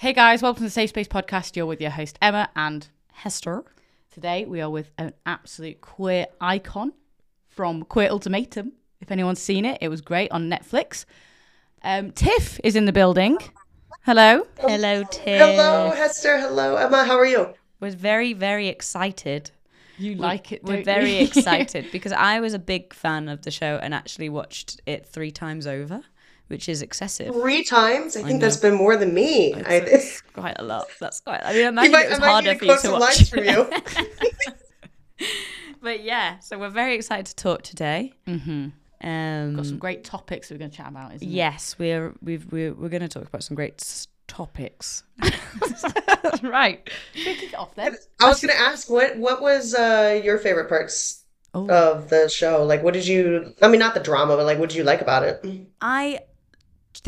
Hey guys, welcome to the Safe Space Podcast. You're with your host Emma and Hester. today we are with an absolute queer icon from Queer Ultimatum. If anyone's seen it, it was great on Netflix. Um, Tiff is in the building. Hello. Hello, Tiff. Hello, Hester. Hello, Emma. How are you? We're very, very excited. You like it, We're very excited because I was a big fan of the show and actually watched it three times over, which is excessive. Three times. I think know. that's been more than me. I, It's quite a lot. That's quite. I mean, you imagine might, it was harder for you to watch. from you. but yeah, so we're very excited to talk today. Mhm. Um, Got some great topics we're going to chat about, isn't yes, we're we've we're, we're going to talk about some great s- topics. right. Should kick it off then? I was going to ask what what was uh, your favorite parts Oh. of the show? Like, what did you? I mean, not the drama, but like, what did you like about it? I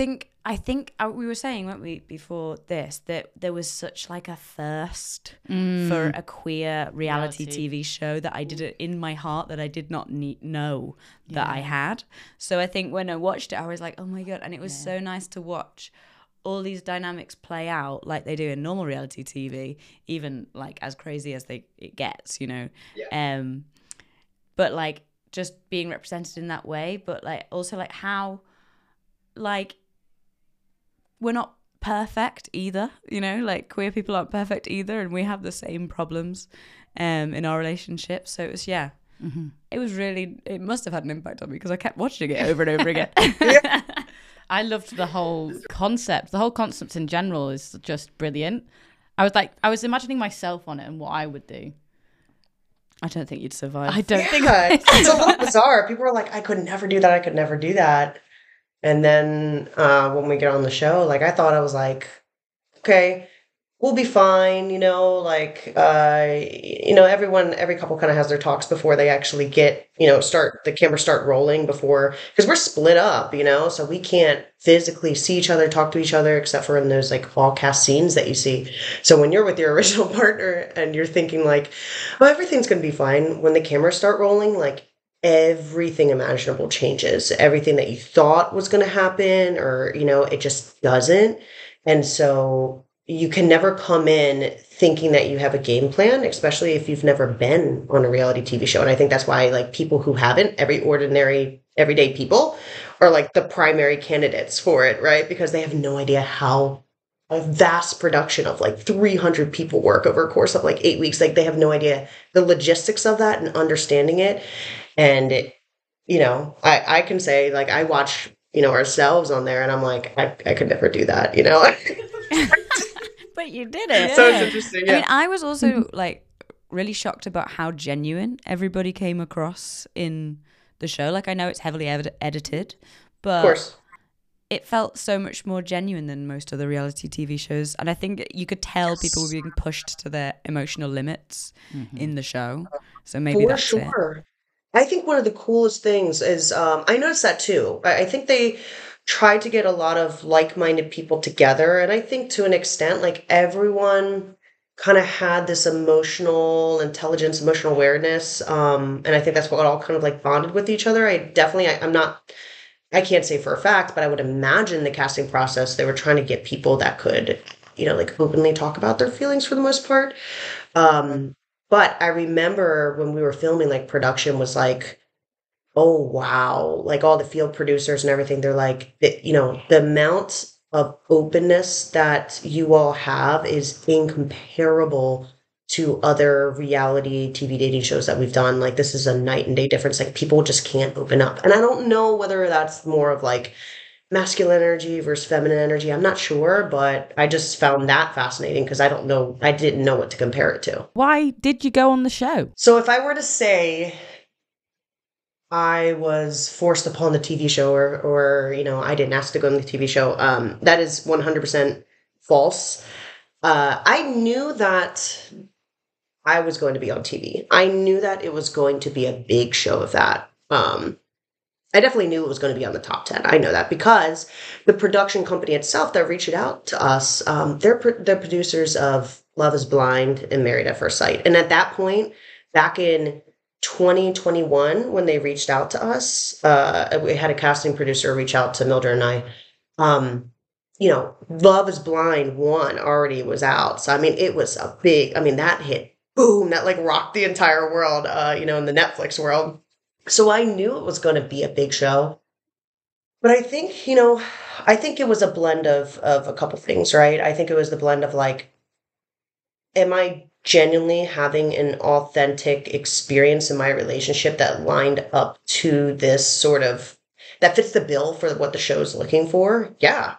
think I think uh, we were saying, weren't we, before this, that there was such like a thirst for a queer reality, Reality. TV show that I did it in my heart that I did not need, know that I had. So I think when I watched it, I was like, oh my god, and it was so nice to watch all these dynamics play out like they do in normal reality TV, even like as crazy as they it gets, you know. Yeah. Um, but like just being represented in that way, but like also like how like we're not perfect either you know like queer people aren't perfect either and we have the same problems um in our relationship so it was yeah it was really it must have had an impact on me because i kept watching it over and over again I loved the whole concept. The whole concept in general is just brilliant. I was like, I was imagining myself on it and what I would do. i don't think you'd survive I don't think I- it's a little bizarre. People are like, I could never do that. I could never do that. And then uh, when we get on the show, like, I thought I was like, okay, we'll be fine. You know, like, uh, you know, everyone, every couple kind of has their talks before they actually get, you know, start the camera start rolling before because we're split up, you know, so we can't physically see each other, talk to each other, except for in those like all cast scenes that you see. So when you're with your original partner and you're thinking like, oh, everything's gonna be fine. When the cameras start rolling, like everything imaginable changes. Everything that you thought was gonna happen, or you know, it just doesn't. And so you can never come in thinking that you have a game plan, especially if you've never been on a reality TV show. And I think that's why like people who haven't, every ordinary everyday people are like the primary candidates for it, right? Because they have no idea how a vast production of like 300 people work over a course of like eight weeks. Like they have no idea the logistics of that and understanding it. And it, you know, I, I can say like I watch, you know, ourselves on there and I'm like, I, I could never do that, you know? but you did it so it's interesting. I mean, I was also like really shocked about how genuine everybody came across in the show. Like, I know it's heavily ed- edited, but of course. It felt so much more genuine than most other reality TV shows. And I think you could tell people were being pushed to their emotional limits in the show. So maybe For that's it. I think one of the coolest things is um, I noticed that too. I, I think they tried to get a lot of like-minded people together, and I think to an extent, like everyone kind of had this emotional intelligence, emotional awareness, um, and I think that's what all kind of like bonded with each other. I definitely, I, I'm not. I can't say for a fact, but I would imagine the casting process they were trying to get people that could, you know, like openly talk about their feelings for the most part. Um, but I remember when we were filming, like production was like, oh wow, like all the field producers and everything, they're like, you know, the amount of openness that you all have is incomparable to other reality TV dating shows that we've done. Like this is a night and day difference. Like people just can't open up. And I don't know whether that's more of like masculine energy versus feminine energy. I'm not sure, but I just found that fascinating because I don't know, I didn't know what to compare it to. Why did you go on the show? So if I were to say I was forced upon the TV show or or you know, I didn't ask to go on the TV show, um, that is 100% false. Uh, I knew that I was going to be on TV. I knew that it was going to be a big show of that. Um, I definitely knew it was going to be on the top 10. I know that because the production company itself that reached out to us, um, they're, pro- they're producers of Love is Blind and Married at First Sight. And at that point, back in 2021, when they reached out to us, uh, we had a casting producer reach out to Mildred and I. Um, you know, Love is Blind one already was out. So I mean, it was a big. I mean, that hit boom, that like rocked the entire world. Uh, you know, in the Netflix world. So I knew it was going to be a big show. But I think you know, I think it was a blend of of a couple things, right? I think it was the blend of like, am I genuinely having an authentic experience in my relationship that lined up to this sort of that fits the bill for what the show's looking for? Yeah.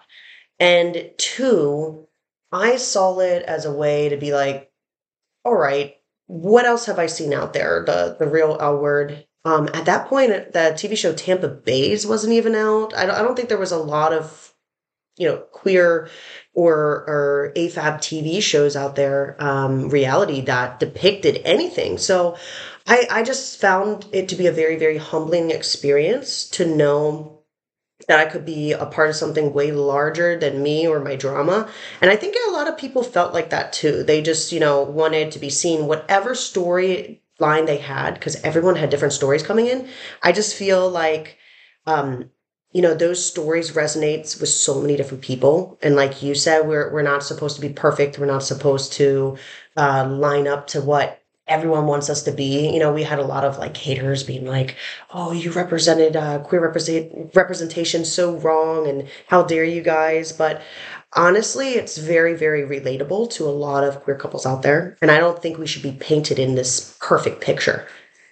And two, I saw it as a way to be like, all right, what else have I seen out there? The the real L word. Um, at that point, the TV show Tampa Baes wasn't even out. I don't, I don't think there was a lot of, you know, queer or or AFAB TV shows out there, um, reality that depicted anything. So, I I just found it to be a very very humbling experience to know that I could be a part of something way larger than me or my drama. And I think a lot of people felt like that too. They just, you know, wanted to be seen whatever story line they had because everyone had different stories coming in. I just feel like um you know those stories resonates with so many different people and like you said we're we're not supposed to be perfect we're not supposed to uh, line up to what everyone wants us to be. You know, we had a lot of like haters being like, "Oh, you represented uh, queer represent- representation so wrong, and how dare you guys?" But honestly, it's very, very relatable to a lot of queer couples out there, and I don't think we should be painted in this perfect picture.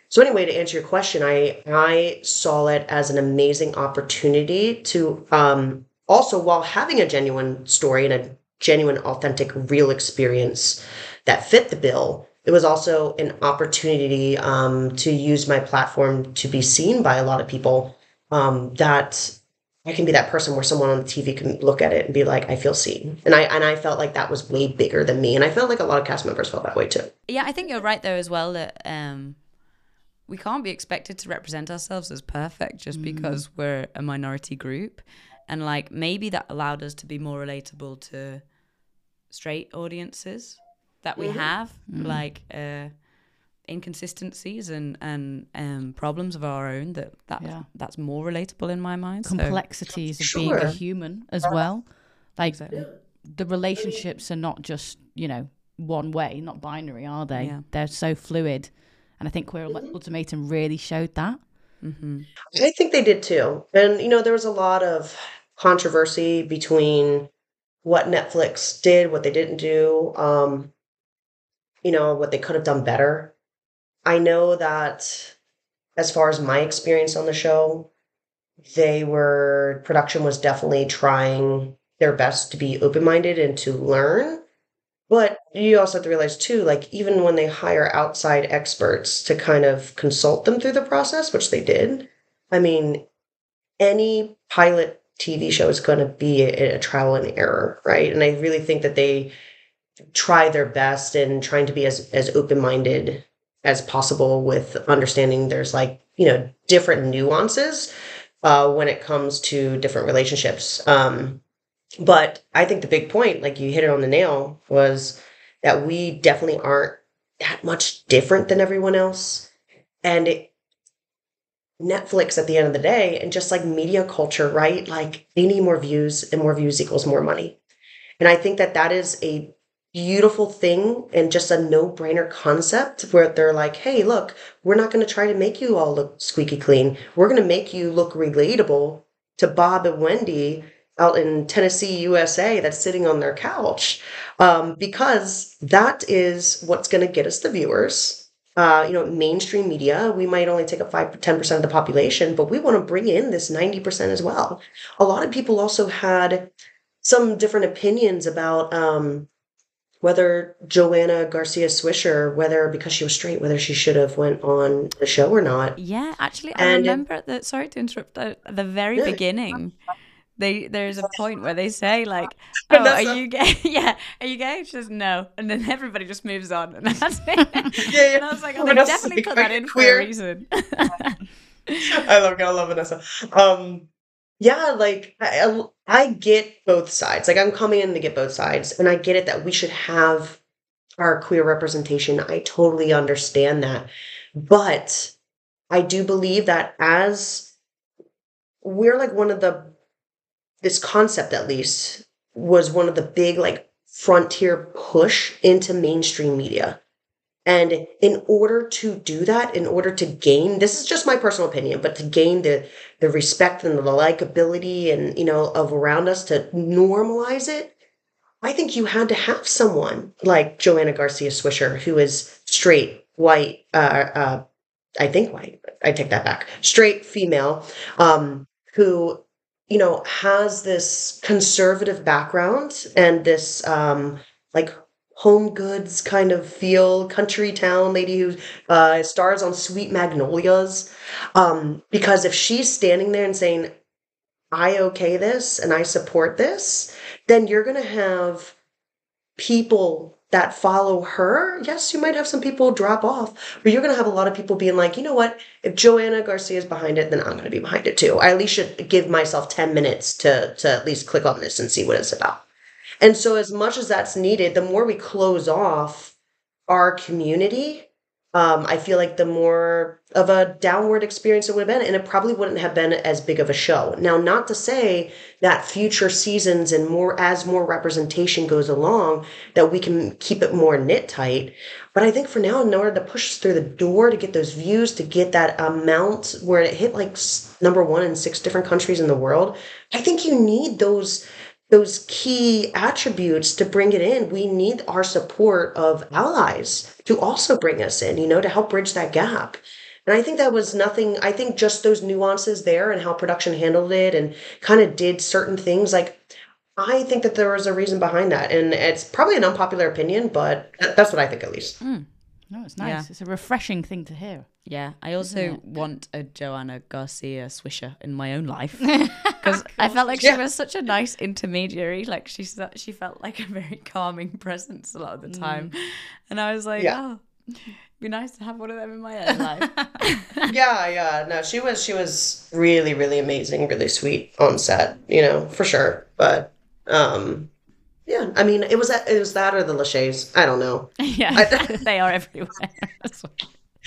So anyway, to answer your question, I I saw it as an amazing opportunity to um, also while having a genuine story and a genuine, authentic, real experience that fit the bill it was also an opportunity um, to use my platform to be seen by a lot of people um, that I can be that person where someone on the TV can look at it and be like, I feel seen. And I and I felt like that was way bigger than me. And I felt like a lot of cast members felt that way too. Yeah, I think you're right there as well that um, we can't be expected to represent ourselves as perfect just mm. because we're a minority group. And like maybe that allowed us to be more relatable to straight audiences that we mm-hmm. have, mm-hmm. like uh, inconsistencies and and um, problems of our own. That that yeah. that's more relatable in my mind. Complexities so. of sure. being a human as well. Like exactly. the relationships are not just you know one way, not binary, are they? Yeah. They're so fluid, and I think Queer mm-hmm. Ultimatum really showed that. Mm-hmm. I think they did too, and you know there was a lot of controversy between what Netflix did, what they didn't do. Um, you know, what they could have done better. I know that as far as my experience on the show, they were, production was definitely trying their best to be open minded and to learn. But you also have to realize too, like even when they hire outside experts to kind of consult them through the process, which they did, I mean, any pilot TV show is going to be a, a trial and error, right? And I really think that they try their best and trying to be as as open minded as possible with understanding there's like you know different nuances uh, when it comes to different relationships. Um, but I think the big point, like you hit it on the nail, was that we definitely aren't that much different than everyone else, and it, Netflix at the end of the day, and just like media culture, right? Like they need more views, and more views equals more money. And I think that that is a beautiful thing and just a no-brainer concept where they're like, "Hey, look, we're not going to try to make you all look squeaky clean. We're going to make you look relatable to Bob and Wendy out in Tennessee, USA, that's sitting on their couch, um, because that is what's going to get us the viewers. Uh, you know, mainstream media, we might only take up 5 10% of the population, but we want to bring in this 90% as well. A lot of people also had some different opinions about um, whether Joanna Garcia Swisher, whether because she was straight, whether she should have went on the show or not. Yeah, actually, I and remember that. Sorry to interrupt. At the very yeah. beginning, they there's a point where they say like, "Oh, are you gay? yeah, are you gay?" She says no, and then everybody just moves on, and that's it. yeah, yeah. And I was like, "Oh, they definitely like, put that in queer. for a reason." I love, I love Vanessa. Um, yeah, like I, I get both sides. Like I'm coming in to get both sides, and I get it that we should have our queer representation. I totally understand that, but I do believe that as we're like one of the this concept at least was one of the big like frontier push into mainstream media. And in order to do that, in order to gain, this is just my personal opinion, but to gain the the respect and the likability and you know of around us to normalize it, I think you had to have someone like Joanna Garcia Swisher, who is straight, white, uh, uh, I think white. I take that back. Straight female, um, who you know has this conservative background and this um, like home goods kind of feel, country town lady who uh, stars on Sweet Magnolias. Um, because if she's standing there and saying, I okay this and I support this, then you're going to have people that follow her. Yes, you might have some people drop off, but you're going to have a lot of people being like, you know what? If Joanna Garcia is behind it, then I'm going to be behind it too. I at least should give myself 10 minutes to, to at least click on this and see what it's about. And so, as much as that's needed, the more we close off our community, um, I feel like the more of a downward experience it would have been, and it probably wouldn't have been as big of a show. Now, not to say that future seasons and more as more representation goes along, that we can keep it more knit tight. But I think for now, in order to push us through the door to get those views, to get that amount where it hit like number one in six different countries in the world, I think you need those those key attributes to bring it in, we need our support of allies to also bring us in, you know, to help bridge that gap. And I think that was nothing, I think just those nuances there and how production handled it and kind of did certain things. Like, I think that there was a reason behind that. And it's probably an unpopular opinion, but that's what I think at least. Mm. No, it's nice. Yeah. It's a refreshing thing to hear. Yeah, I also want a Joanna Garcia Swisher in my own life because I felt like she was such a nice intermediary. Like she she felt like a very calming presence a lot of the time, mm. and I was like, yeah. oh, be nice to have one of them in my own life. yeah, yeah. No, she was she was really really amazing, really sweet on set. You know, for sure. But um, yeah, I mean, it was that, it was that or the Lachey's. I don't know. Yeah, I, they are everywhere.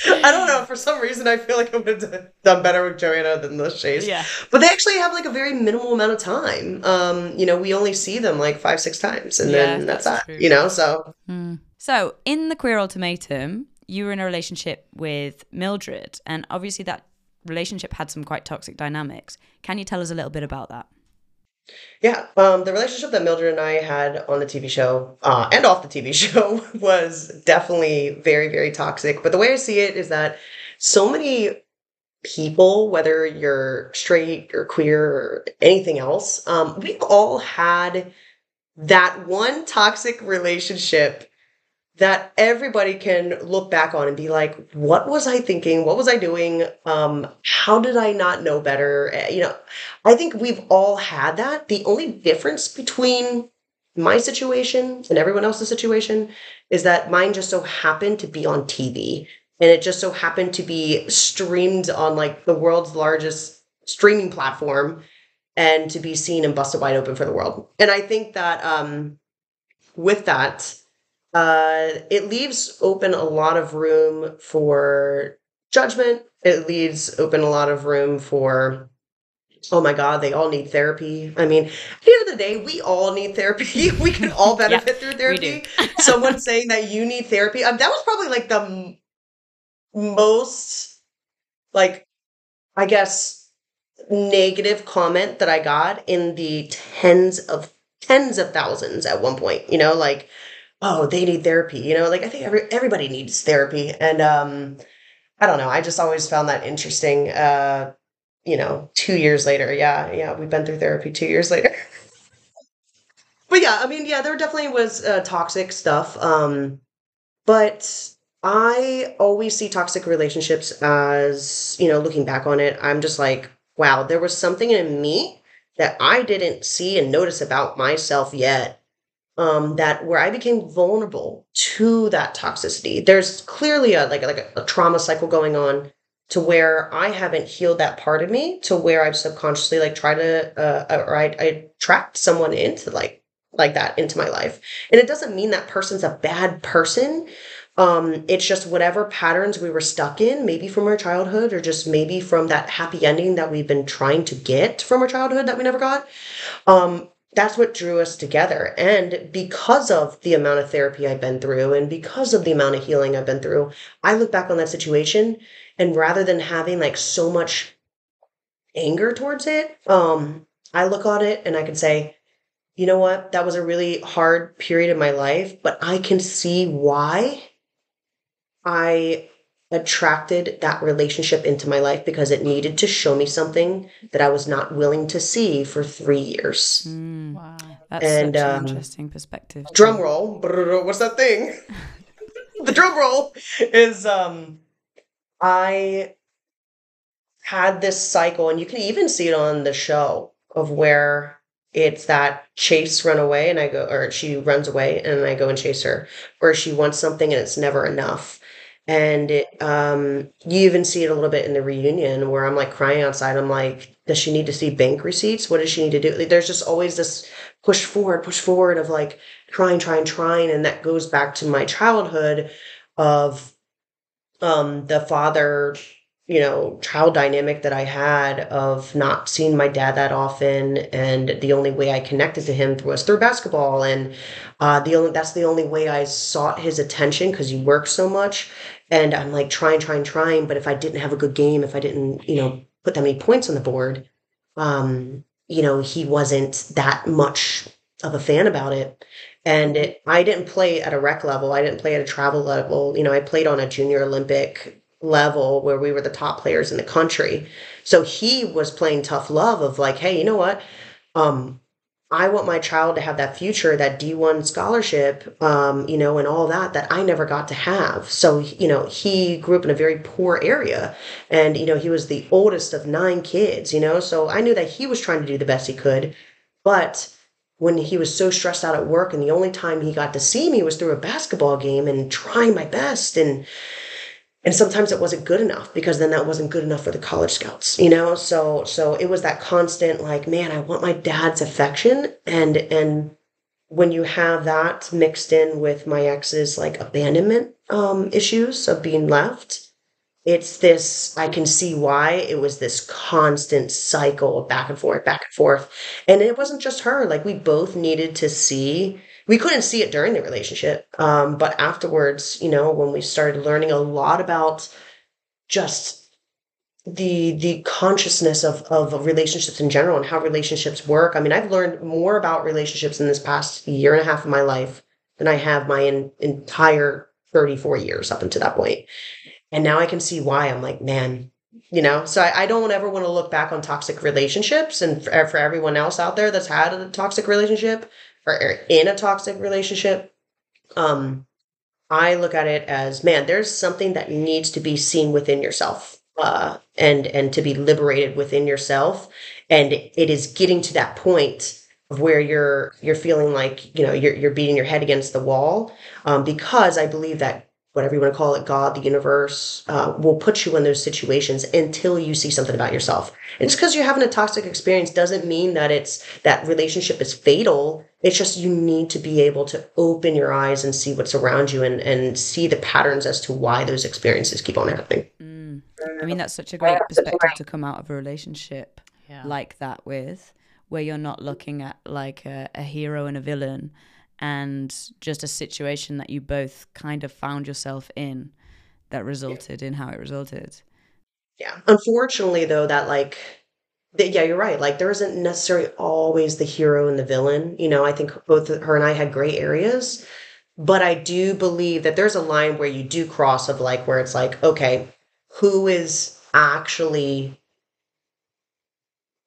I don't know. For some reason, I feel like I would have done better with Joanna than the Shays. Yeah. But they actually have like a very minimal amount of time. Um, you know, we only see them like five, six times, and yeah, then that's, that's that. You know, so. Mm. So in the Queer Ultimatum, you were in a relationship with Mildred, and obviously that relationship had some quite toxic dynamics. Can you tell us a little bit about that? Yeah, um, the relationship that Mildred and I had on the TV show uh, and off the TV show was definitely very, very toxic. But the way I see it is that so many people, whether you're straight or queer or anything else, um, we've all had that one toxic relationship that everybody can look back on and be like, what was I thinking? What was I doing? Um, how did I not know better? Eh, you know, I think we've all had that. The only difference between my situation and everyone else's situation is that mine just so happened to be on TV and it just so happened to be streamed on like the world's largest streaming platform and to be seen and busted wide open for the world. And I think that um, with that, uh, it leaves open a lot of room for judgment. It leaves open a lot of room for, oh my God, they all need therapy. I mean, at the end of the day, we all need therapy. we can all benefit through therapy. Someone saying that you need therapy, um, that was probably like the m- most, like, I guess, negative comment that I got in the tens of tens of thousands at one point. You know, like oh, they need therapy. You know, like I think every, everybody needs therapy. And um, I don't know. I just always found that interesting. Uh, you know, two years later, yeah, yeah, we've been through therapy two years later. but yeah, I mean, yeah, there definitely was uh, toxic stuff. Um, but I always see toxic relationships as, you know, looking back on it, I'm just like, wow, there was something in me that I didn't see and notice about myself yet um, that where I became vulnerable to that toxicity. There's clearly a like like a, a, trauma cycle going on to where I haven't healed that part of me to where I've subconsciously like try to uh, or I, I someone into like like that into my life, and it doesn't mean that person's a bad person. Um, it's just whatever patterns we were stuck in, maybe from our childhood, or just maybe from that happy ending that we've been trying to get from our childhood that we never got. Um, that's what drew us together. And because of the amount of therapy I've been through and because of the amount of healing I've been through, I look back on that situation and rather than having like so much anger towards it, um, I look on it and I can say, you know what? That was a really hard period of my life, but I can see why I attracted that relationship into my life because it needed to show me something that I was not willing to see for three years. Mm, wow. That's and, such um, an interesting perspective. Drum roll. What's that thing? the drum roll is um I had this cycle, and you can even see it on the show of where it's that chase run away and I go or she runs away and I go and chase her or she wants something and it's never enough and it, um, you even see it a little bit in the reunion where I'm like crying outside. I'm like, does she need to see bank receipts? What does she need to do? Like, there's just always this push forward, push forward of like trying, trying, trying. And that goes back to my childhood of um, the father, you know, child dynamic that I had of not seeing my dad that often. And the only way I connected to him was through basketball. And uh, the only that's the only way I sought his attention because he worked so much and I'm like trying, trying, trying. But if I didn't have a good game, if I didn't, you know, put that many points on the board, um, you know, he wasn't that much of a fan about it. And it, I didn't play at a rec level. I didn't play at a travel level. You know, I played on a junior Olympic level where we were the top players in the country. So he was playing tough love of like, hey, you know what? Um, I want my child to have that future, that D1 scholarship, um, you know, and all that that I never got to have. So, you know, he grew up in a very poor area and, you know, he was the oldest of nine kids, you know, so I knew that he was trying to do the best he could. But when he was so stressed out at work and the only time he got to see me was through a basketball game and trying my best and, and sometimes it wasn't good enough because then that wasn't good enough for the college scouts you know? So so it was that constant like man i want my dad's affection. And and when you have that mixed in with my ex's like abandonment um issues of being left it's this i can see why it was this constant cycle back and forth back and forth. And it wasn't just her like we both needed to see we couldn't see it during the relationship um, but afterwards you know when we started learning a lot about just the the consciousness of of relationships in general and how relationships work i mean i've learned more about relationships in this past year and a half of my life than i have my in, entire 34 years up until that point. And now i can see why. I'm like man you know so I, I, don't ever want to look back on toxic relationships and for, for everyone else out there that's had a toxic relationship or in a toxic relationship, um, I look at it as man, there's something that needs to be seen within yourself, uh, and and to be liberated within yourself, and it is getting to that point of where you're you're feeling like you know you're you're beating your head against the wall, um, because I believe that whatever you want to call it, God, the universe, uh, will put you in those situations until you see something about yourself. And just because you're having a toxic experience doesn't mean that it's that relationship is fatal. It's just you need to be able to open your eyes and see what's around you and, and see the patterns as to why those experiences keep on happening. Mm. I mean, that's such a great perspective to come out of a relationship yeah. like that with, where you're not looking at like a, a hero and a villain and just a situation that you both kind of found yourself in that resulted yeah. in how it resulted. Yeah. Unfortunately, though, that like, yeah, you're right. Like, there isn't necessarily always the hero and the villain. You know, I think both her and I had gray areas, but I do believe that there's a line where you do cross of like, where it's like, okay, who is actually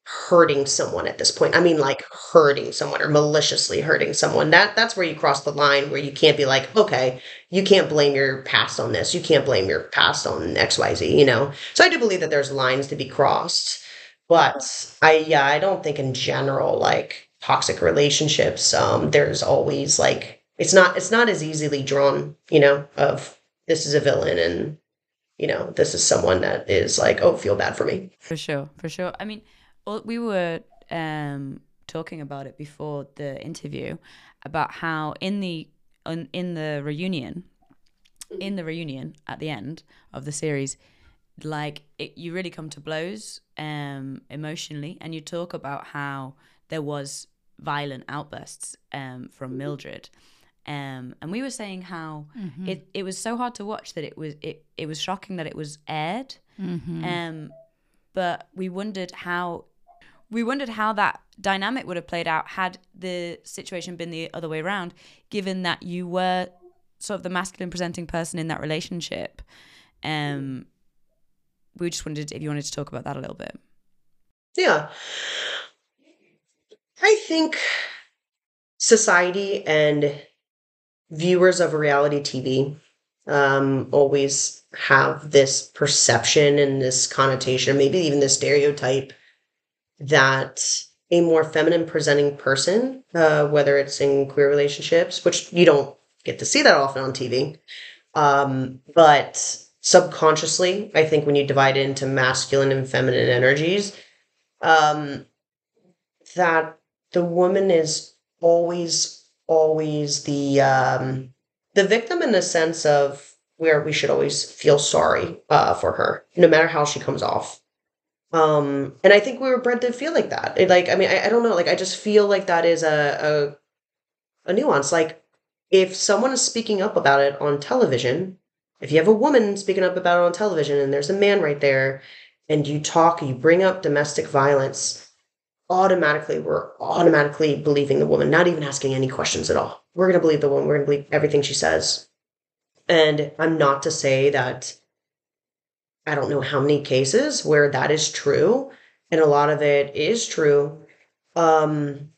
hurting someone at this point. I mean like hurting someone or maliciously hurting someone. That that's where you cross the line where you can't be like, okay, you can't blame your past on this. You can't blame your past on XYZ, you know. So I do believe that there's lines to be crossed. But I yeah, I don't think in general like toxic relationships um there's always like it's not it's not as easily drawn, you know, of this is a villain and you know, this is someone that is like, oh, feel bad for me. For sure, for sure. I mean, well, we were um, talking about it before the interview about how in the in, in the reunion in the reunion at the end of the series like it, you really come to blows um emotionally and you talk about how there was violent outbursts um, from Mildred. Um, and we were saying how mm-hmm. it, it was so hard to watch that it was it, it was shocking that it was aired. Mm-hmm. Um, but we wondered how we wondered how that dynamic would have played out had the situation been the other way around, given that you were sort of the masculine presenting person in that relationship. Um, we just wondered if you wanted to talk about that a little bit. Yeah. I think society and viewers of reality TV um, always have this perception and this connotation, maybe even this stereotype that a more feminine presenting person, uh, whether it's in queer relationships, which you don't get to see that often on TV, um, but subconsciously, I think when you divide it into masculine and feminine energies, um, that the woman is always, always the um, the victim in the sense of where we should always feel sorry uh, for her, no matter how she comes off. Um, and I think we were bred to feel like that. It, like, I mean, I, I don't know. Like, I just feel like that is a, a a nuance. Like, if someone is speaking up about it on television, if you have a woman speaking up about it on television, and there's a man right there, and you talk, you bring up domestic violence, automatically we're automatically believing the woman, not even asking any questions at all. We're gonna believe the woman. We're gonna believe everything she says. And I'm not to say that I don't know how many cases where that is true, and a lot of it is true. Um,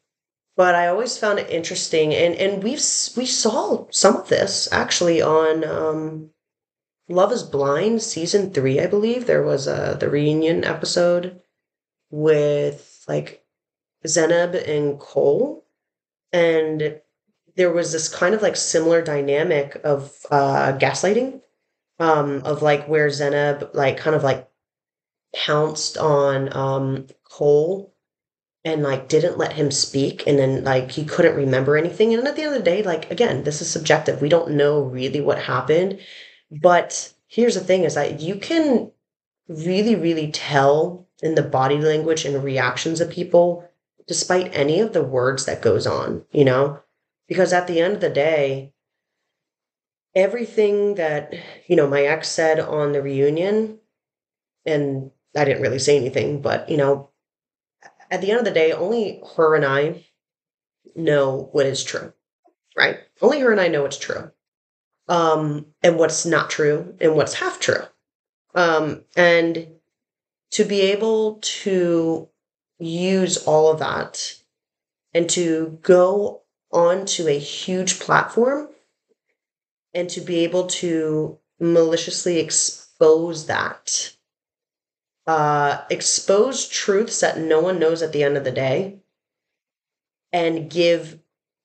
but I always found it interesting, and and we've we saw some of this actually on um, Love Is Blind season three, I believe. There was a the reunion episode with like Zanab and Cole, and there was this kind of like similar dynamic of uh, gaslighting um, of like where Zanab like kind of like pounced on um, Cole and like didn't let him speak and then like he couldn't remember anything. And at the end of the day like again this is subjective. We don't know really what happened. But here's the thing is that you can really really tell in the body language and reactions of people despite any of the words that goes on you know? Because at the end of the day everything that you know my ex said on the reunion and i didn't really say anything but you know at the end of the day only her and i know what is true right? Only her and i know what's true um and what's not true and what's half true. Um and to be able to use all of that and to go onto a huge platform and to be able to maliciously expose that uh, expose truths that no one knows at the end of the day and give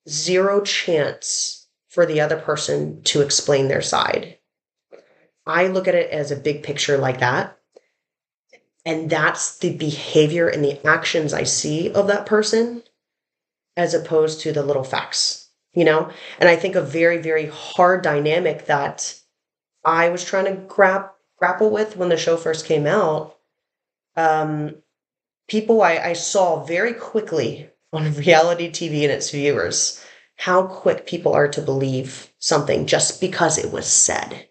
zero chance for the other person to explain their side. I look at it as a big picture like that. And that's the behavior and the actions I see of that person as opposed to the little facts you know? And I think a very, very hard dynamic that I was trying to grap- grapple with when the show first came out. Um, people I, I saw very quickly on reality TV and its viewers how quick people are to believe something just because it was said.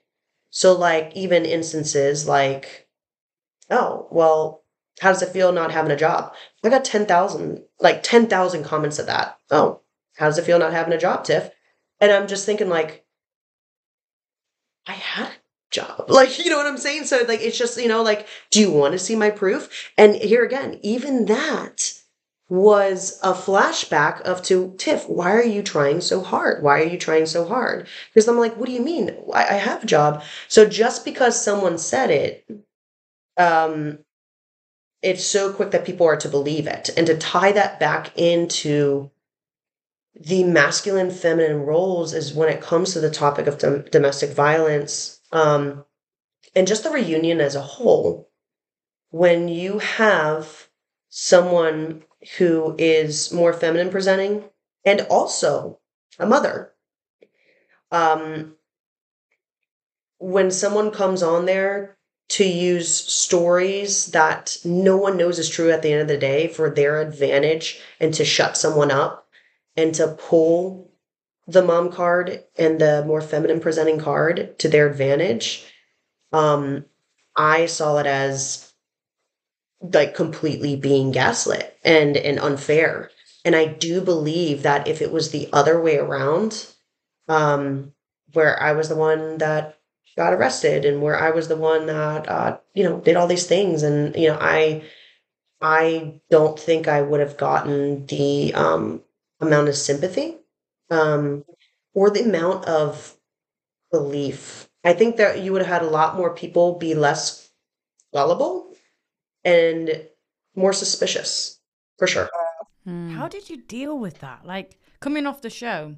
So, like, even instances like, oh, well, how does it feel not having a job? I got 10,000, like 10,000 comments of that. Oh, how does it feel not having a job, Tiff? And I'm just thinking, like, I had a job. Like, you know what I'm saying? So, like, it's just, you know, like, do you want to see my proof? And here again, even that was a flashback of to Tiff, why are you trying so hard? Why are you trying so hard? Because I'm like, what do you mean? I, I have a job. So just because someone said it, um, it's so quick that people are to believe it. And to tie that back into the masculine feminine roles is when it comes to the topic of dom- domestic violence um, and just the reunion as a whole. When you have someone who is more feminine presenting and also a mother um, when someone comes on there to use stories that no one knows is true at the end of the day for their advantage and to shut someone up and to pull the mom card and the more feminine presenting card to their advantage um i saw it as like completely being gaslit and and unfair. And i do believe that if it was the other way around um where i was the one that got arrested and where I was the one that uh, you know did all these things and you know I I don't think I would have gotten the um, amount of sympathy um, or the amount of belief. I think that you would have had a lot more people be less gullible and more suspicious for sure. Hmm. How did you deal with that? Like coming off the show,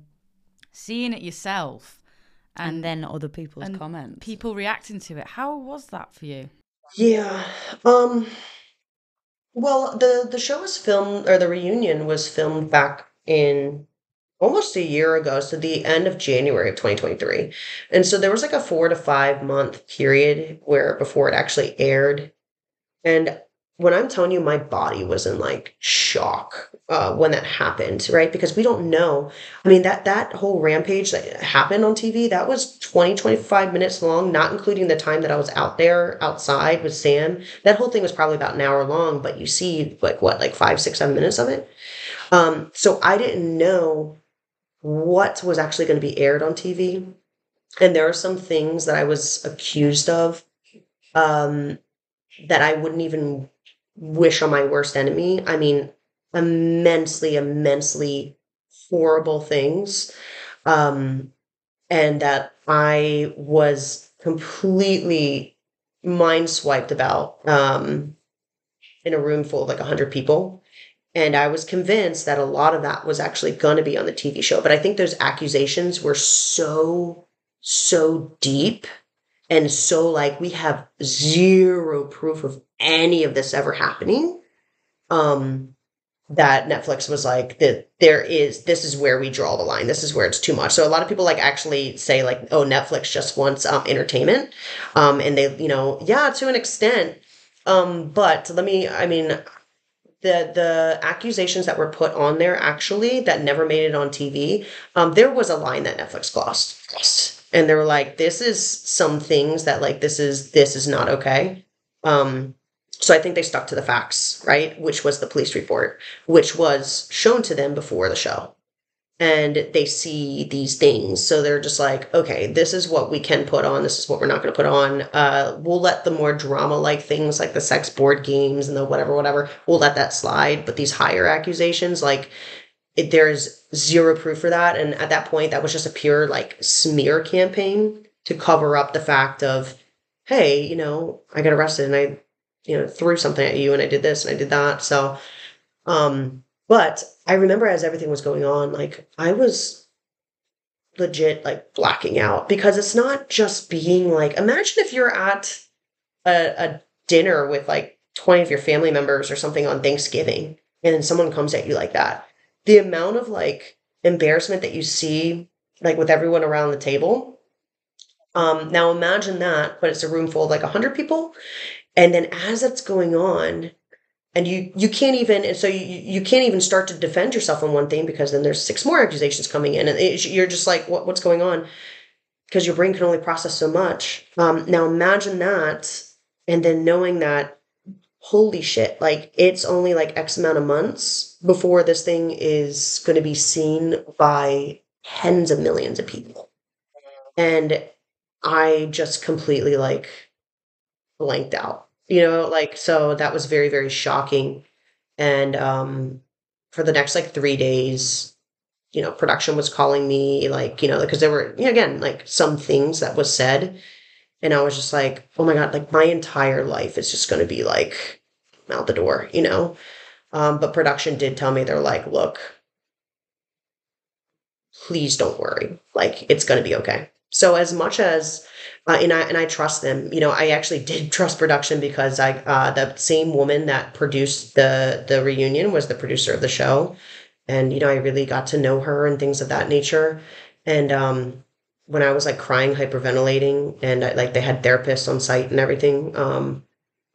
seeing it yourself and, and then other people's comments people reacting to it how was that for you yeah um well the the show was filmed or the reunion was filmed back in almost a year ago so the end of january of 2023 and so there was like a four to five month period where before it actually aired and when I'm telling you my body was in like shock uh, when that happened, right? Because we don't know. I mean, that that whole rampage that happened on TV, that was 20, 25 minutes long, not including the time that I was out there outside with Sam. That whole thing was probably about an hour long, but you see like what, like five, six, seven minutes of it. Um, so I didn't know what was actually going to be aired on TV. And there are some things that I was accused of um, that I wouldn't even wish on my worst enemy. I mean, immensely, immensely horrible things. Um, and that I was completely mind swiped about um, in a room full of like 100 people. And I was convinced that a lot of that was actually going to be on the TV show. But I think those accusations were so, so deep and so like we have zero proof of any of this ever happening um that Netflix was like that there is this is where we draw the line. This is where it's too much. So a lot of people like actually say like oh Netflix just wants um, entertainment. Um and they you know yeah to an extent. Um but let me I mean the the accusations that were put on there actually that never made it on TV. Um there was a line that Netflix crossed. And they were like this is some things that like this is this is not okay. Um so I think they stuck to the facts, right? Which was the police report, which was shown to them before the show. And they see these things. So they're just like, okay, this is what we can put on. This is what we're not going to put on. Uh, we'll let the more drama like things like the sex board games and the whatever, whatever, we'll let that slide. But these higher accusations, like, it, there's zero proof for that. And at that point, that was just a pure like smear campaign to cover up the fact of, hey, you know, I got arrested and I you know, threw something at you and I did this and I did that. So, um, but I remember as everything was going on, like I was legit like blacking out because it's not just being like, imagine if you're at a, a dinner with like 20 of your family members or something on Thanksgiving and then someone comes at you like that. The amount of like embarrassment that you see like with everyone around the table. Um, now imagine that, but it's a room full of like 100 people and then as it's going on and you you can't even and so you you can't even start to defend yourself on one thing because then there's six more accusations coming in. And it, you're just like what, what's going on? Because your brain can only process so much. Um, now imagine that and then knowing that holy shit like it's only like x amount of months before this thing is going to be seen by tens of millions of people. And i just completely like blanked out you know like so that was very very shocking. And um for the next like three days you know production was calling me like you know because there were you know, again like some things that was said. And i was just like oh my god like my entire life is just going to be like out the door you know? Um but production did tell me they're like look please don't worry. Like it's going to be okay so as much as uh, and I and I trust them. You know, I actually did trust production because I uh, the same woman that produced the the reunion was the producer of the show, and you know I really got to know her and things of that nature, and um, when I was like crying, hyperventilating, and I, like they had therapists on site and everything, um,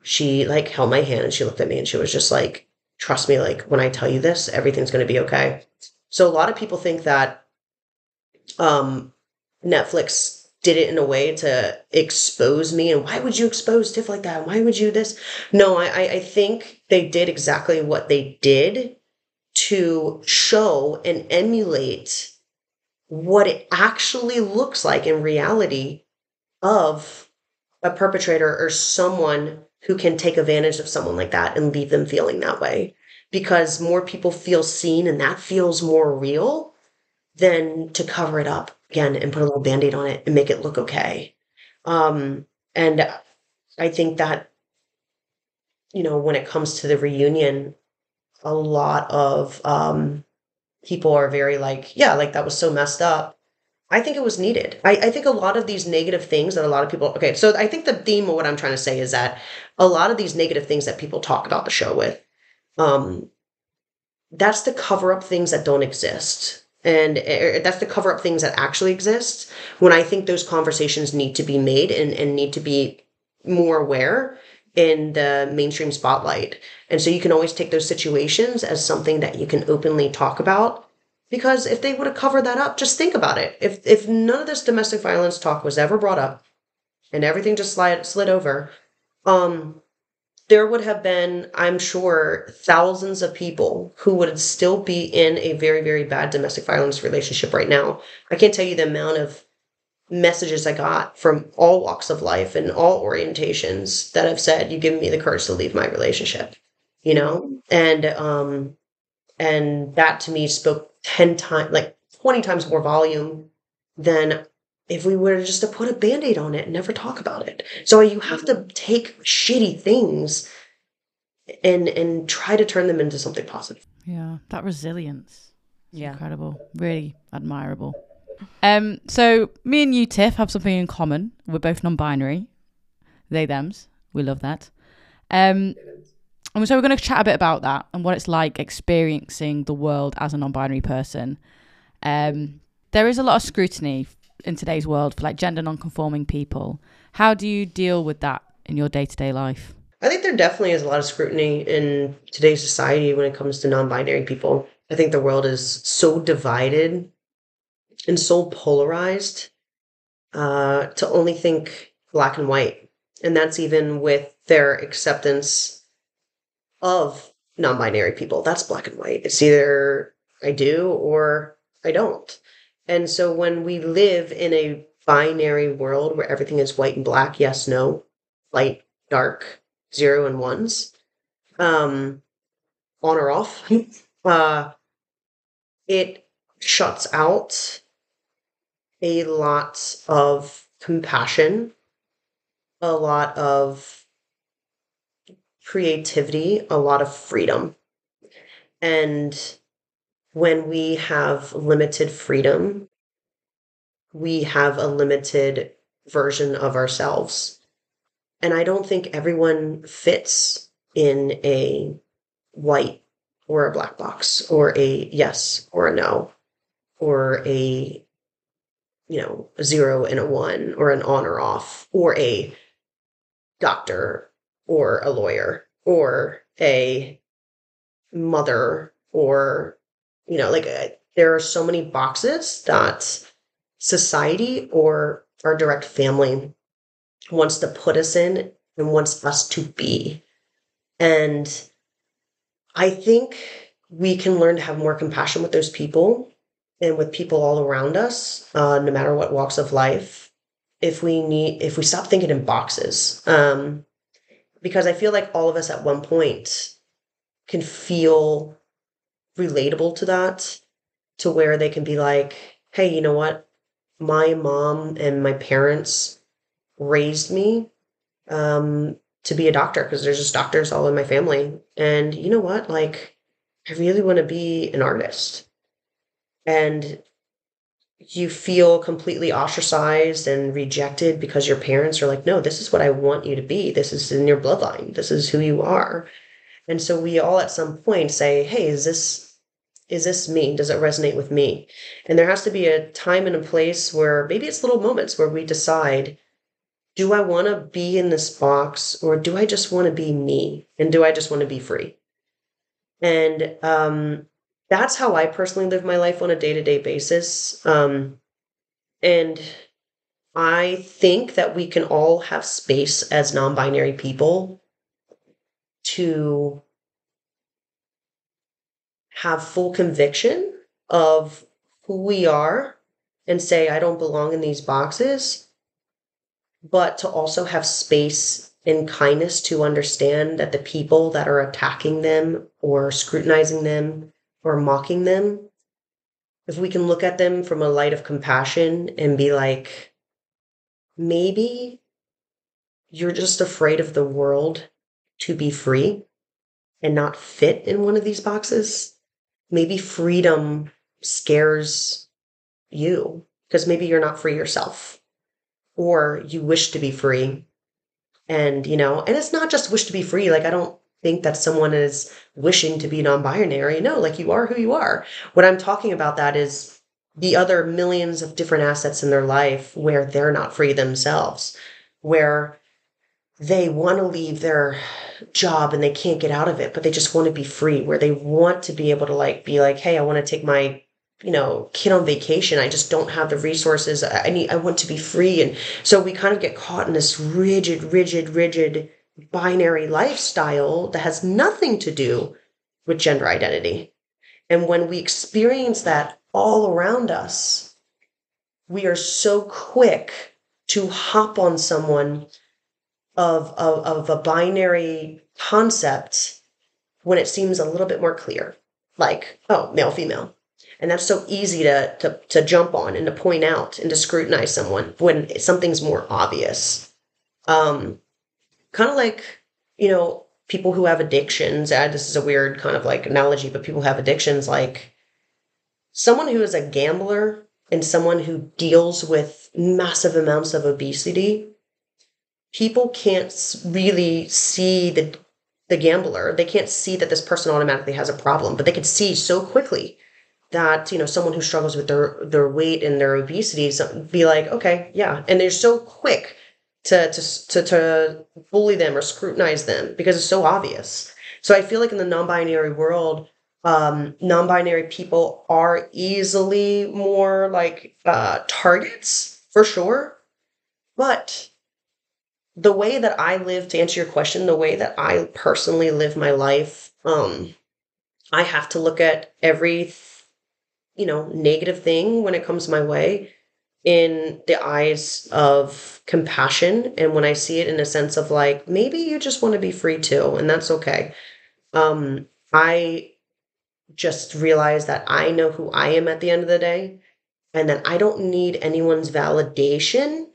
she like held my hand and she looked at me and she was just like, "Trust me, like when I tell you this, everything's going to be okay." So a lot of people think that um, Netflix did it in a way to expose me and why would you expose Tiff like that? Why would you this? No, I, I think they did exactly what they did to show and emulate what it actually looks like in reality of a perpetrator or someone who can take advantage of someone like that and leave them feeling that way because more people feel seen and that feels more real than to cover it up again and put a little band-aid on it and make it look okay um, and i think that you know when it comes to the reunion a lot of um, people are very like, yeah, like that was so messed up. I think it was needed. I, I think a lot of these negative things that a lot of people, okay, so I think the theme of what I'm trying to say is that a lot of these negative things that people talk about the show with, um, that's to cover up things that don't exist. And uh, that's to cover up things that actually exist. When I think those conversations need to be made and, and need to be more aware in the mainstream spotlight. And so you can always take those situations as something that you can openly talk about. Because if they would have covered that up, just think about it. If if none of this domestic violence talk was ever brought up and everything just slid slid over, um, there would have been, I'm sure, thousands of people who would still be in a very, very bad domestic violence relationship right now. I can't tell you the amount of messages I got from all walks of life and all orientations that have said, "You've given me the courage to leave my relationship," you know, and um, and that to me spoke ten times, like twenty times more volume than if we were just to put a band-aid on it and never talk about it. So you have to take shitty things and and try to turn them into something positive. Yeah, that resilience. Yeah. Incredible. Really admirable. Um, so me and you, Tiff, have something in common. We're both non-binary. They, them's. We love that. Um, and so we're going to chat a bit about that and what it's like experiencing the world as a non-binary person. Um, there is a lot of scrutiny in today's world for like gender non-conforming people. How do you deal with that in your day-to-day life? I think there definitely is a lot of scrutiny in today's society when it comes to non-binary people. I think the world is so divided and so polarized uh, to only think black and white. And that's even with their acceptance of non binary people. That's black and white. It's either I do or I don't. And so when we live in a binary world where everything is white and black, yes, no, light, dark, zero and ones, um, on or off, uh, it shuts out a lot of compassion, a lot of creativity, a lot of freedom. And when we have limited freedom, we have a limited version of ourselves. And I don't think everyone fits in a white or a black box or a yes or a no or a you know, a zero and a one or an on or off or a doctor or a lawyer or a mother or, you know, like uh, there are so many boxes that society or our direct family wants to put us in and wants us to be. And I think we can learn to have more compassion with those people and with people all around us, uh, no matter what walks of life, if we need, if we stop thinking in boxes, um, because I feel like all of us at one point can feel relatable to that, to where they can be like, hey, you know what? My mom and my parents raised me um, to be a doctor because there's just doctors all in my family. And you know what? Like, I really want to be an artist and you feel completely ostracized and rejected because your parents are like, no, this is what I want you to be. This is in your bloodline. This is who you are. And so we all at some point say, hey, is this is this me? Does it resonate with me? And there has to be a time and a place where maybe it's little moments where we decide do I want to be in this box or do I just want to be me? And do I just want to be free? And um, that's how I personally live my life on a day to day basis. Um, and I think that we can all have space as non binary people to have full conviction of who we are and say, I don't belong in these boxes, but to also have space and kindness to understand that the people that are attacking them or scrutinizing them or mocking them, if we can look at them from a light of compassion and be like, maybe you're just afraid of the world to be free and not fit in one of these boxes maybe freedom scares you because maybe you're not free yourself or you wish to be free. And you know and it's not just wish to be free like i don't think that someone is wishing to be non-binary. No like you are who you are. What i'm talking about that is the other millions of different assets in their life where they're not free themselves where they want to leave their job and they can't get out of it, but they just want to be free, where they want to be able to like be like, hey, I want to take my you know kid on vacation. I just don't have the resources. I need i want to be free. And so we kind of get caught in this rigid rigid rigid binary lifestyle that has nothing to do with gender identity. And when we experience that all around us we are so quick to hop on someone of, of, of a binary concept when it seems a little bit more clear, like, oh, male, female. And that's so easy to, to, to jump on and to point out and to scrutinize someone when something's more obvious. Um, kind of like, you know, people who have addictions. Uh, this is a weird kind of like analogy, but people who have addictions like someone who is a gambler and someone who deals with massive amounts of obesity people can't really see the the gambler. They can't see that this person automatically has a problem, but they can see so quickly that you know someone who struggles with their their weight and their obesity be like, okay, yeah, and they're so quick to to to, to bully them or scrutinize them because it's so obvious. So I feel like in the non-binary world, um, non-binary people are easily more like uh, targets for sure, but the way that I live, to answer your question, the way that I personally live my life, um, I have to look at every, you know, negative thing when it comes my way in the eyes of compassion. And when I see it in a sense of like, maybe you just want to be free too, and that's okay. Um, I just realize that I know who I am at the end of the day and that I don't need anyone's validation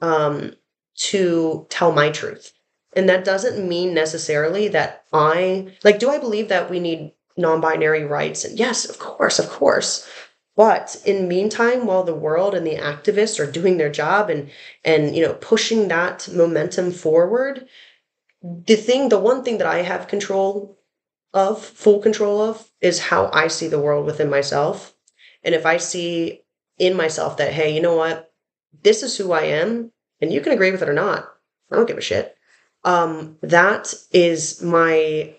um, to tell my truth. And that doesn't mean necessarily that I like do I believe that we need non-binary rights? And yes, of course, of course. But in meantime, while the world and the activists are doing their job and and you know pushing that momentum forward, the thing, the one thing that I have control of, full control of, is how I see the world within myself. And if I see in myself that, hey, you know what, this is who I am, and you can agree with it or not. I don't give a shit. Um, that is my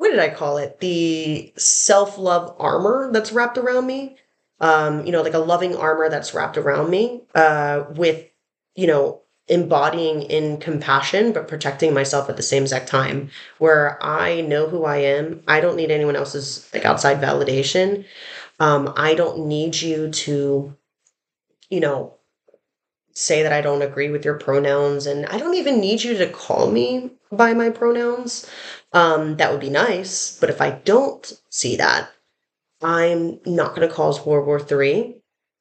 what did I call it? The self love armor that's wrapped around me. Um, you know, like a loving armor that's wrapped around me, uh, with, you know, embodying in compassion, but protecting myself at the same exact time, where I know who I am. I don't need anyone else's like outside validation. Um, I don't need you to, you know, say that I don't agree with your pronouns and I don't even need you to call me by my pronouns. Um, that would be nice. But if I don't see that, I'm not going to cause World War Three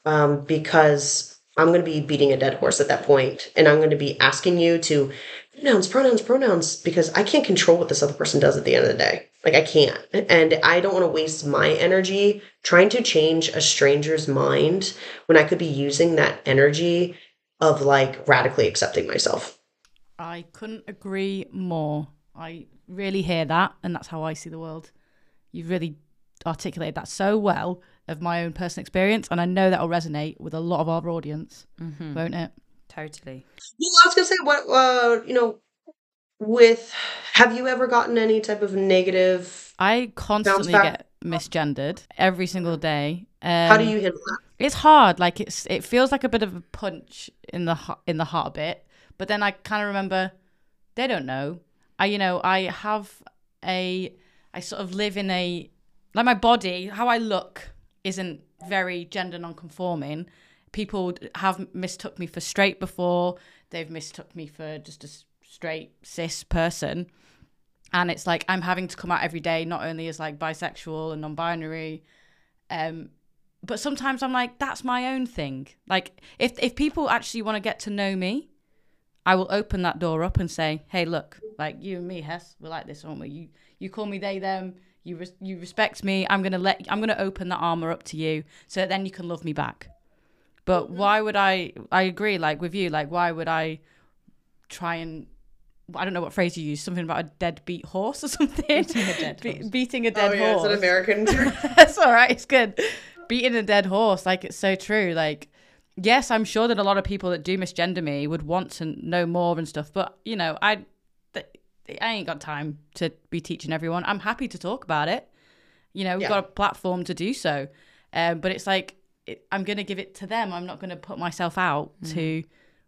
um, because I'm going to be beating a dead horse at that point, and I'm going to be asking you to pronouns, pronouns, pronouns because I can't control what this other person does at the end of the day. Like I can't, and I don't want to waste my energy trying to change a stranger's mind when I could be using that energy of like radically accepting myself. I couldn't agree more. I really hear that, and that's how I see the world. You've really articulated that so well of my own personal experience, and I know that'll resonate with a lot of our audience, mm-hmm. won't it? Totally. Well, I was gonna say, what uh, you know, with have you ever gotten any type of negative? I constantly get misgendered every single day. Um, How do you handle that? It's hard. Like it's it feels like a bit of a punch in the in the heart a bit, but then I kind of remember they don't know. I you know I have a I sort of live in a like my body how I look isn't very gender non-conforming. People have mistook me for straight before. They've mistook me for just a straight cis person. And it's like I'm having to come out every day, not only as like bisexual and non-binary, um, but sometimes I'm like, that's my own thing. Like if if people actually want to get to know me, I will open that door up and say, hey, look, like you and me, Hess, we're like this, aren't we? You you call me they them you res- you respect me i'm gonna let i'm gonna open that armor up to you so that then you can love me back but mm-hmm. why would i i agree like with you like why would i try and I don't know what phrase you use. Something about a dead beat horse or something. Beating a dead Be- horse. beating a dead oh, yeah, horse. It's an American term. That's all right. It's good. Beating a dead horse. Like it's so true. Like yes, I'm sure that a lot of people that do misgender me would want to know more and stuff. But you know, I I ain't got time to be teaching everyone. I'm happy to talk about it. You know, we've yeah. got a platform to do so. Um, but it's like it, I'm going to give it to them. I'm not going to put myself out mm. to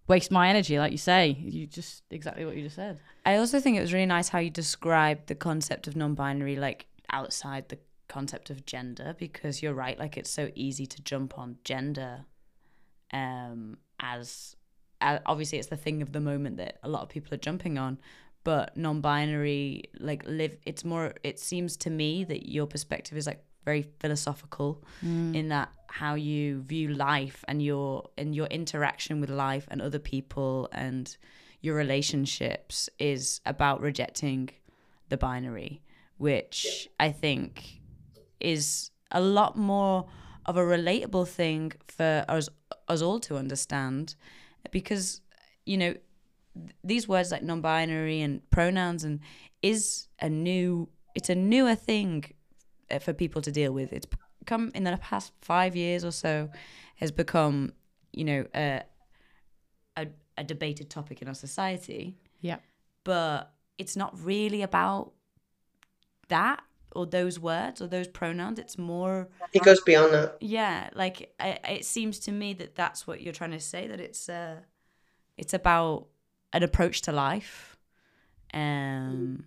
waste my energy, like you say. You just exactly what you just said. I also think it was really nice how you described the concept of non-binary, like outside the concept of gender, because you're right. Like it's so easy to jump on gender, um, as, as obviously it's the thing of the moment that a lot of people are jumping on but non-binary like live it's more it seems to me that your perspective is like very philosophical mm. in that how you view life and your and your interaction with life and other people and your relationships is about rejecting the binary which i think is a lot more of a relatable thing for us us all to understand because you know these words like non-binary and pronouns and is a new it's a newer thing uh, for people to deal with. It's come in the past five years or so has become you know a, a, a debated topic in our society. Yeah. But it's not really about that or those words or those pronouns it's more it goes beyond that. Yeah like it seems to me that that's what you're trying to say that it's uh it's about an approach to life um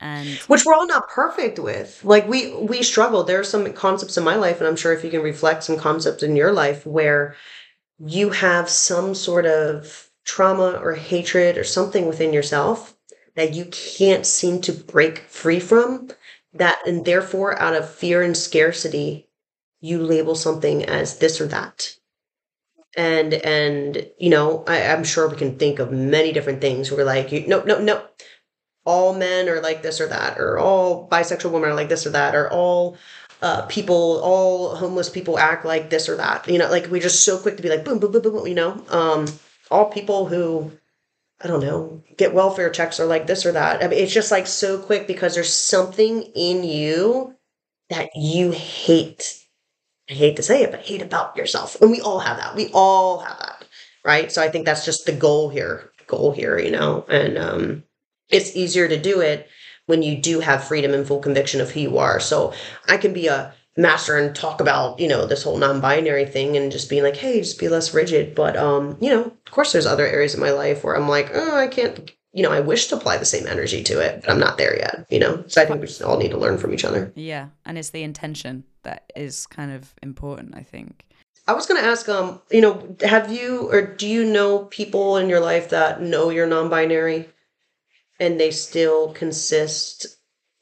and which we're all not perfect with. Like we we struggle. There are some concepts in my life and i'm sure if you can reflect some concepts in your life where you have some sort of trauma or hatred or something within yourself that you can't seem to break free from that and therefore out of fear and scarcity you label something as this or that. And and you know I, am sure we can think of many different things where like you no no no all men are like this or that or all bisexual women are like this or that or all uh, people all homeless people act like this or that. You know like we're just so quick to be like boom boom boom boom you know? Um all people who i don't know get welfare checks or like this or that I mean, it's just like so quick because there's something in you that you hate I hate to say it, but hate about yourself. And we all have that. We all have that. Right. So I think that's just the goal here, goal here, you know, and um, it's easier to do it when you do have freedom and full conviction of who you are. So I can be a master and talk about, you know, this whole non-binary thing and just being like, hey, just be less rigid. But um, you know, of course there's other areas of my life where I'm like, oh, I can't you know, I wish to apply the same energy to it, but I'm not there yet, you know? So I think we just all need to learn from each other. Yeah. And it's the intention that is kind of important, I think. I was going to ask, um, you know, have you or do you know people in your life that know you're non-binary and they still consist,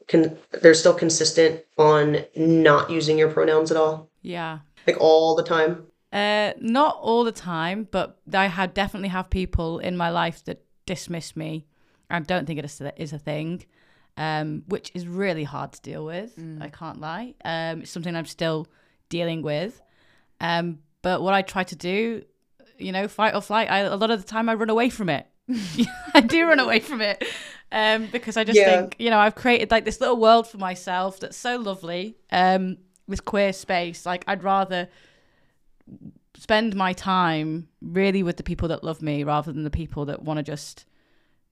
can they're still consistent on not using your pronouns at all? Yeah. Like all the time? Uh, not all the time, but I had definitely have people in my life that dismiss me. I don't think it is a thing, um, which is really hard to deal with. Mm. I can't lie. Um, it's something I'm still dealing with. Um, but what I try to do, you know, fight or flight, I, a lot of the time I run away from it. I do run away from it. Um, because I just yeah. think you know I've created like this little world for myself that's so lovely. Um, with queer space, like I'd rather spend my time really with the people that love me rather than the people that want to just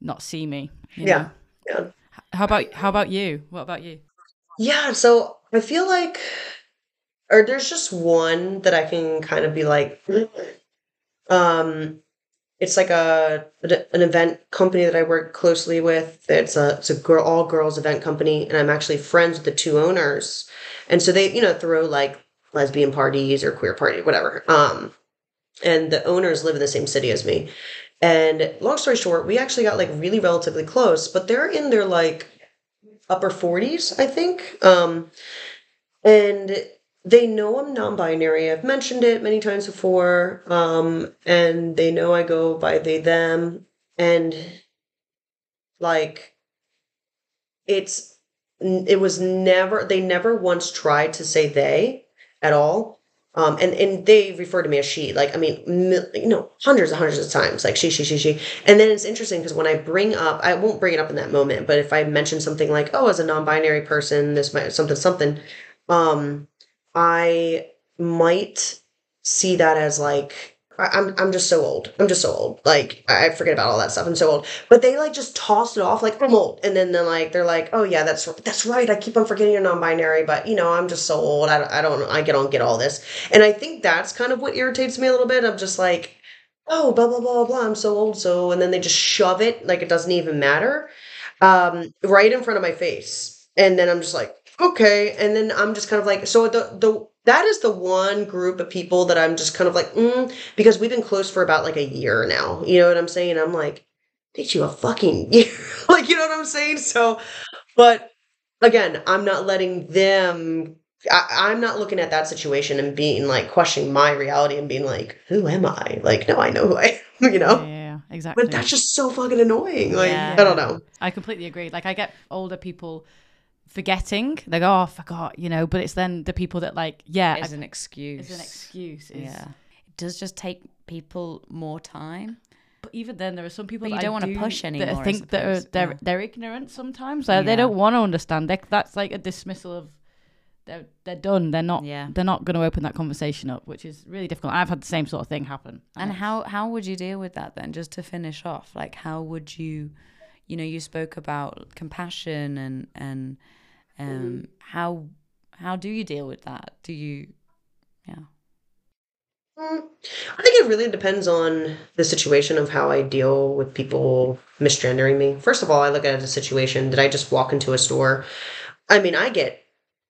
not see me. yeah. yeah. How about how about you? What about you? Yeah, so I feel like or there's just one that I can kind of be like um it's like a an event company that I work closely with. It's a it's a girl all girls event company and I'm actually friends with the two owners. And so they, you know, throw like lesbian parties or queer party, whatever. Um and the owners live in the same city as me. And long story short, we actually got like really relatively close, but they're in their like upper 40s, I think. Um, and they know I'm non binary. I've mentioned it many times before. Um, and they know I go by they, them. And like, it's, it was never, they never once tried to say they at all. Um, and, and they refer to me as she, like, I mean, mil, you know, hundreds and hundreds of times, like she, she, she, she. And then it's interesting because when I bring up, I won't bring it up in that moment, but if I mention something like, oh, as a non-binary person, this might, something, something, um, I might see that as like, I, am I'm just so old. I'm just so old. Like I forget about all that stuff. I'm so old. But they like just toss it off like I'm old, and then they're like they're like, oh yeah, that's that's right. I keep on forgetting you're non-binary, but you know I'm just so old. I I don't I don't get all this, and I think that's kind of what irritates me a little bit. I'm just like, oh blah blah blah blah. I'm so old, so and then they just shove it like it doesn't even matter, um, right in front of my face, and then I'm just like okay, and then I'm just kind of like so the the that is the one group of people that I'm just kind of like, mm, because we've been close for about like a year now. You know what I'm saying? I'm like, did you a fucking year? like, you know what I'm saying? So, but again, I'm not letting them. I, am not looking at that situation and being like questioning my reality and being like, who am I? Like, no, I know who I am. You know? Yeah, exactly. But that's just so fucking annoying. Like, yeah. I don't know. I completely agree. Like, I get older people forgetting. They go, oh, I forgot, you know. But it's then the people that like, yeah, it's an excuse. It's an excuse. Yeah, it does just take people more time. But even then, there are some people but that you don't want to push anymore. That I think that are they're yeah. they're ignorant sometimes. Like, yeah. They don't want to understand. They, that's like a dismissal of they're they're done. They're not. Yeah. They're not going to open that conversation up, which is really difficult. I've had the same sort of thing happen. And, and how how would you deal with that then? Just to finish off, like how would you, you know, you spoke about compassion and and um, mm-hmm. How how do you deal with that? Do you, yeah. Mm, I think it really depends on the situation of how I deal with people misgendering me. First of all, I look at it as a situation. Did I just walk into a store? I mean, I get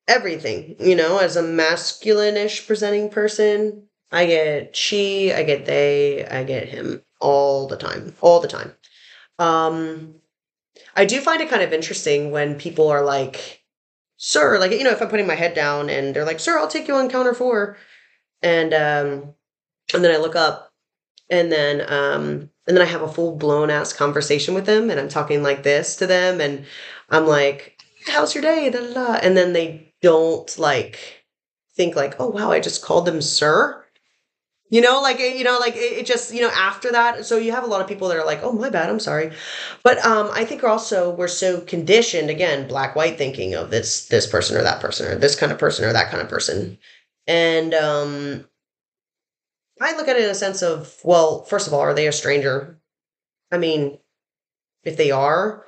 everything, you know, as a masculine-ish presenting person. I get she, I get they, I get him all the time, all the time. Um, I do find it kind of interesting when people are like, sir, like, you know, if I'm putting my head down and they're like, sir, I'll take you on counter four. And, um, and then I look up and then, um, and then I have a full blown ass conversation with them and I'm talking like this to them and I'm like, how's your day? Da, da, da. And then they don't like think like, oh wow, I just called them sir you know like you know like it, just you know after that so you have a lot of people that are like oh my bad i'm sorry. But um i think also we're so conditioned again black white thinking of this this person or that person or this kind of person or that kind of person. And um i look at it in a sense of well first of all are they a stranger? I mean if they are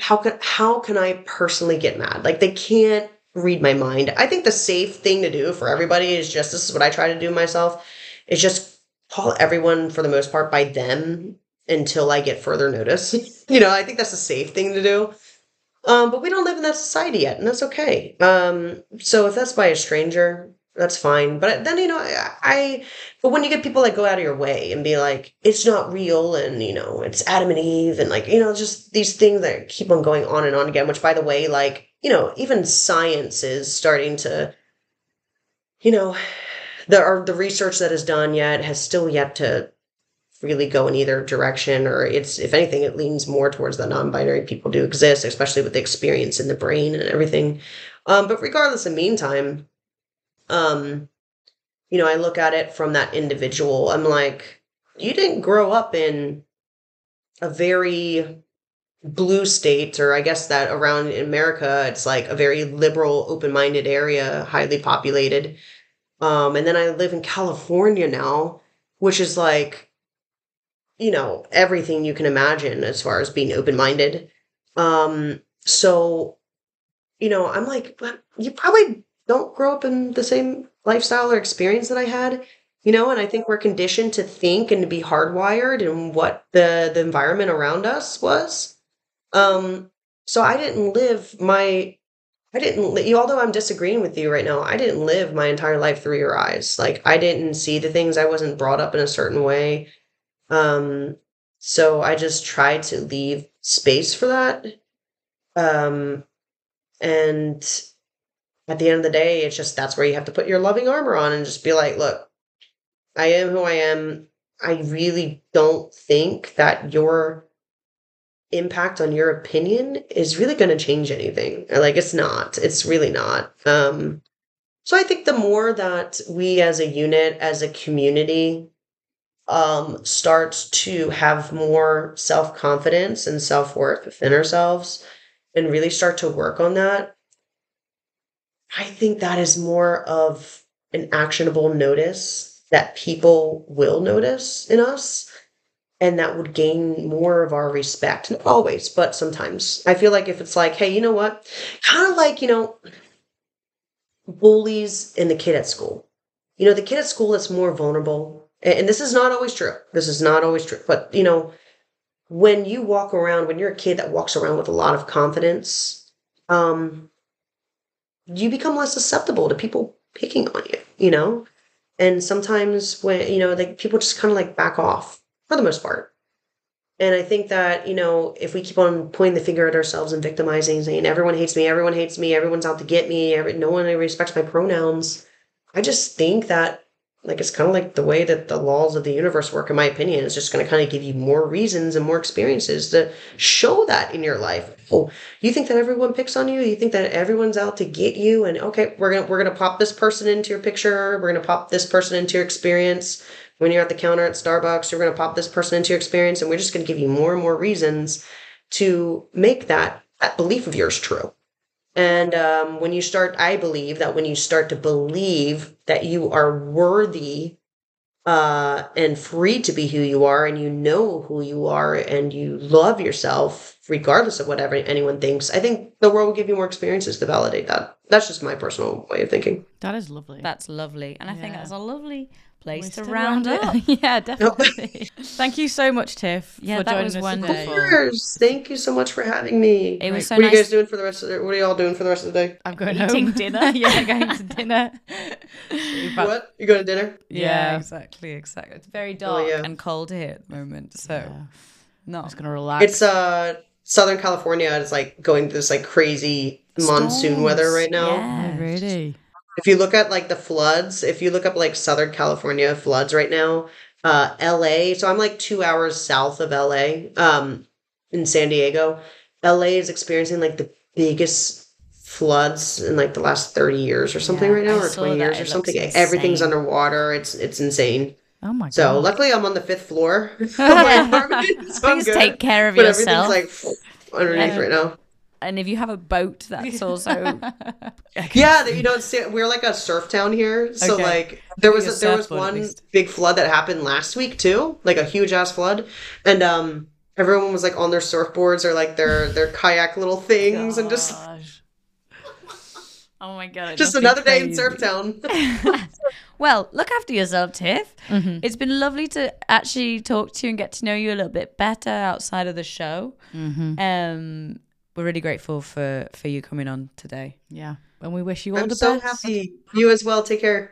how can how can i personally get mad? Like they can't read my mind. I think the safe thing to do for everybody is just this is what I try to do myself is just call everyone for the most part by them until I get further notice. you know, I think that's a safe thing to do. Um, but we don't live in that society yet, and that's okay. Um, so if that's by a stranger, that's fine. But then you know, I, I, but when you get people that go out of your way and be like, it's not real, and you know, it's Adam and Eve, and like you know, just these things that keep on going on and on again. Which, by the way, like you know, even science is starting to, you know, there are the research that is done yet has still yet to really go in either direction or it's if anything it leans more towards the non-binary people do exist especially with the experience in the brain and everything. Um, but regardless in meantime um, you know i look at it from that individual. I'm like you didn't grow up in a very blue states, or I guess that around in America, it's like a very liberal, open minded area, highly populated. Um, and then I live in California now, which is like, you know, everything you can imagine as far as being open minded. Um, so, you know, I'm like, you probably don't grow up in the same lifestyle or experience that I had you know and i think we're conditioned to think and to be hardwired in what the the environment around us was um, so I didn't live my I didn't li- although I'm disagreeing with you right now, I didn't live my entire life through your eyes. Like I didn't see the things I wasn't brought up in a certain way. Um, so I just tried to leave space for that. Um, and at the end of the day, it's just that's where you have to put your loving armor on and just be like, look, I am who I am. I really don't think that your impact on your opinion is really going to change anything. Like it's not. It's really not. Um so I think the more that we as a unit, as a community, um, starts to have more self confidence and self worth within ourselves and really start to work on that, I think that is more of an actionable notice that people will notice in us and that would gain more of our respect. Not always, but sometimes. I feel like if it's like, hey, you know what? Kind of like, you know, bullies in the kid at school. You know, the kid at school that's more vulnerable. And this is not always true. This is not always true. But, you know, when you walk around, when you're a kid that walks around with a lot of confidence, um, you become less susceptible to people picking on you, you know? And sometimes when, you know, like people just kind of like back off for the most part. And I think that, you know, if we keep on pointing the finger at ourselves and victimizing, saying everyone hates me, everyone hates me, everyone's out to get me, every, no one respects my pronouns, I just think that like it's kind of like the way that the laws of the universe work in my opinion is just going to kind of give you more reasons and more experiences to show that in your life. Oh you think that everyone picks on you? You think that everyone's out to get you? And okay we're going to we're going to pop this person into your picture. We're going to pop this person into your experience when you're at the counter at Starbucks, you're going to pop this person into your experience, and we're just going to give you more and more reasons to make that, that belief of yours true. And um, when you start, I believe that when you start to believe that you are worthy uh, and free to be who you are, and you know who you are, and you love yourself, regardless of whatever anyone thinks, I think the world will give you more experiences to validate that. That's just my personal way of thinking. That is lovely. That's lovely. And I yeah. think that's a lovely place to, round, up. yeah, definitely. Thank you so much, Tiff. Yeah, for that joining was us wonderful. Of course. Thank you so much for having me. It was so What nice. are you guys doing for the rest of the What are y'all doing for the rest of the day? I'm going Eating home. dinner. yeah, going to dinner. what? You going to dinner? Yeah, yeah, exactly, exactly. It's very dark oh, yeah. and cold here at the moment, so yeah. no, I'm just gonna relax. It's uh Southern California. It's like going through this like crazy monsoon weather right now. Yeah, really. If you look at like the floods, if you look up like Southern California floods right now, uh, LA, so I'm like two hours south of LA, um, in San Diego. LA is experiencing like the biggest floods in like the last 30 years or something yeah, right now, I or 20 years or something. Everything's underwater. It's it's insane. Oh my god. So luckily I'm on the fifth floor of my apartment. So Please take care of but yourself. Everything's like underneath right now and if you have a boat, that's also yeah. You know, we're like a surf town here, so okay. like there was a, there was one big flood that happened last week too, like a huge ass flood, and um, everyone was like on their surfboards or like their their kayak little things, Gosh. and just. Oh my god! Just another day in Surf Town. well, look after yourself, Tiff. Mm-hmm. It's been lovely to actually talk to you and get to know you a little bit better outside of the show. Mm-hmm. Um, we're really grateful for for you coming on today. Yeah, and we wish you all I'm the so best. happy. You as well. Take care.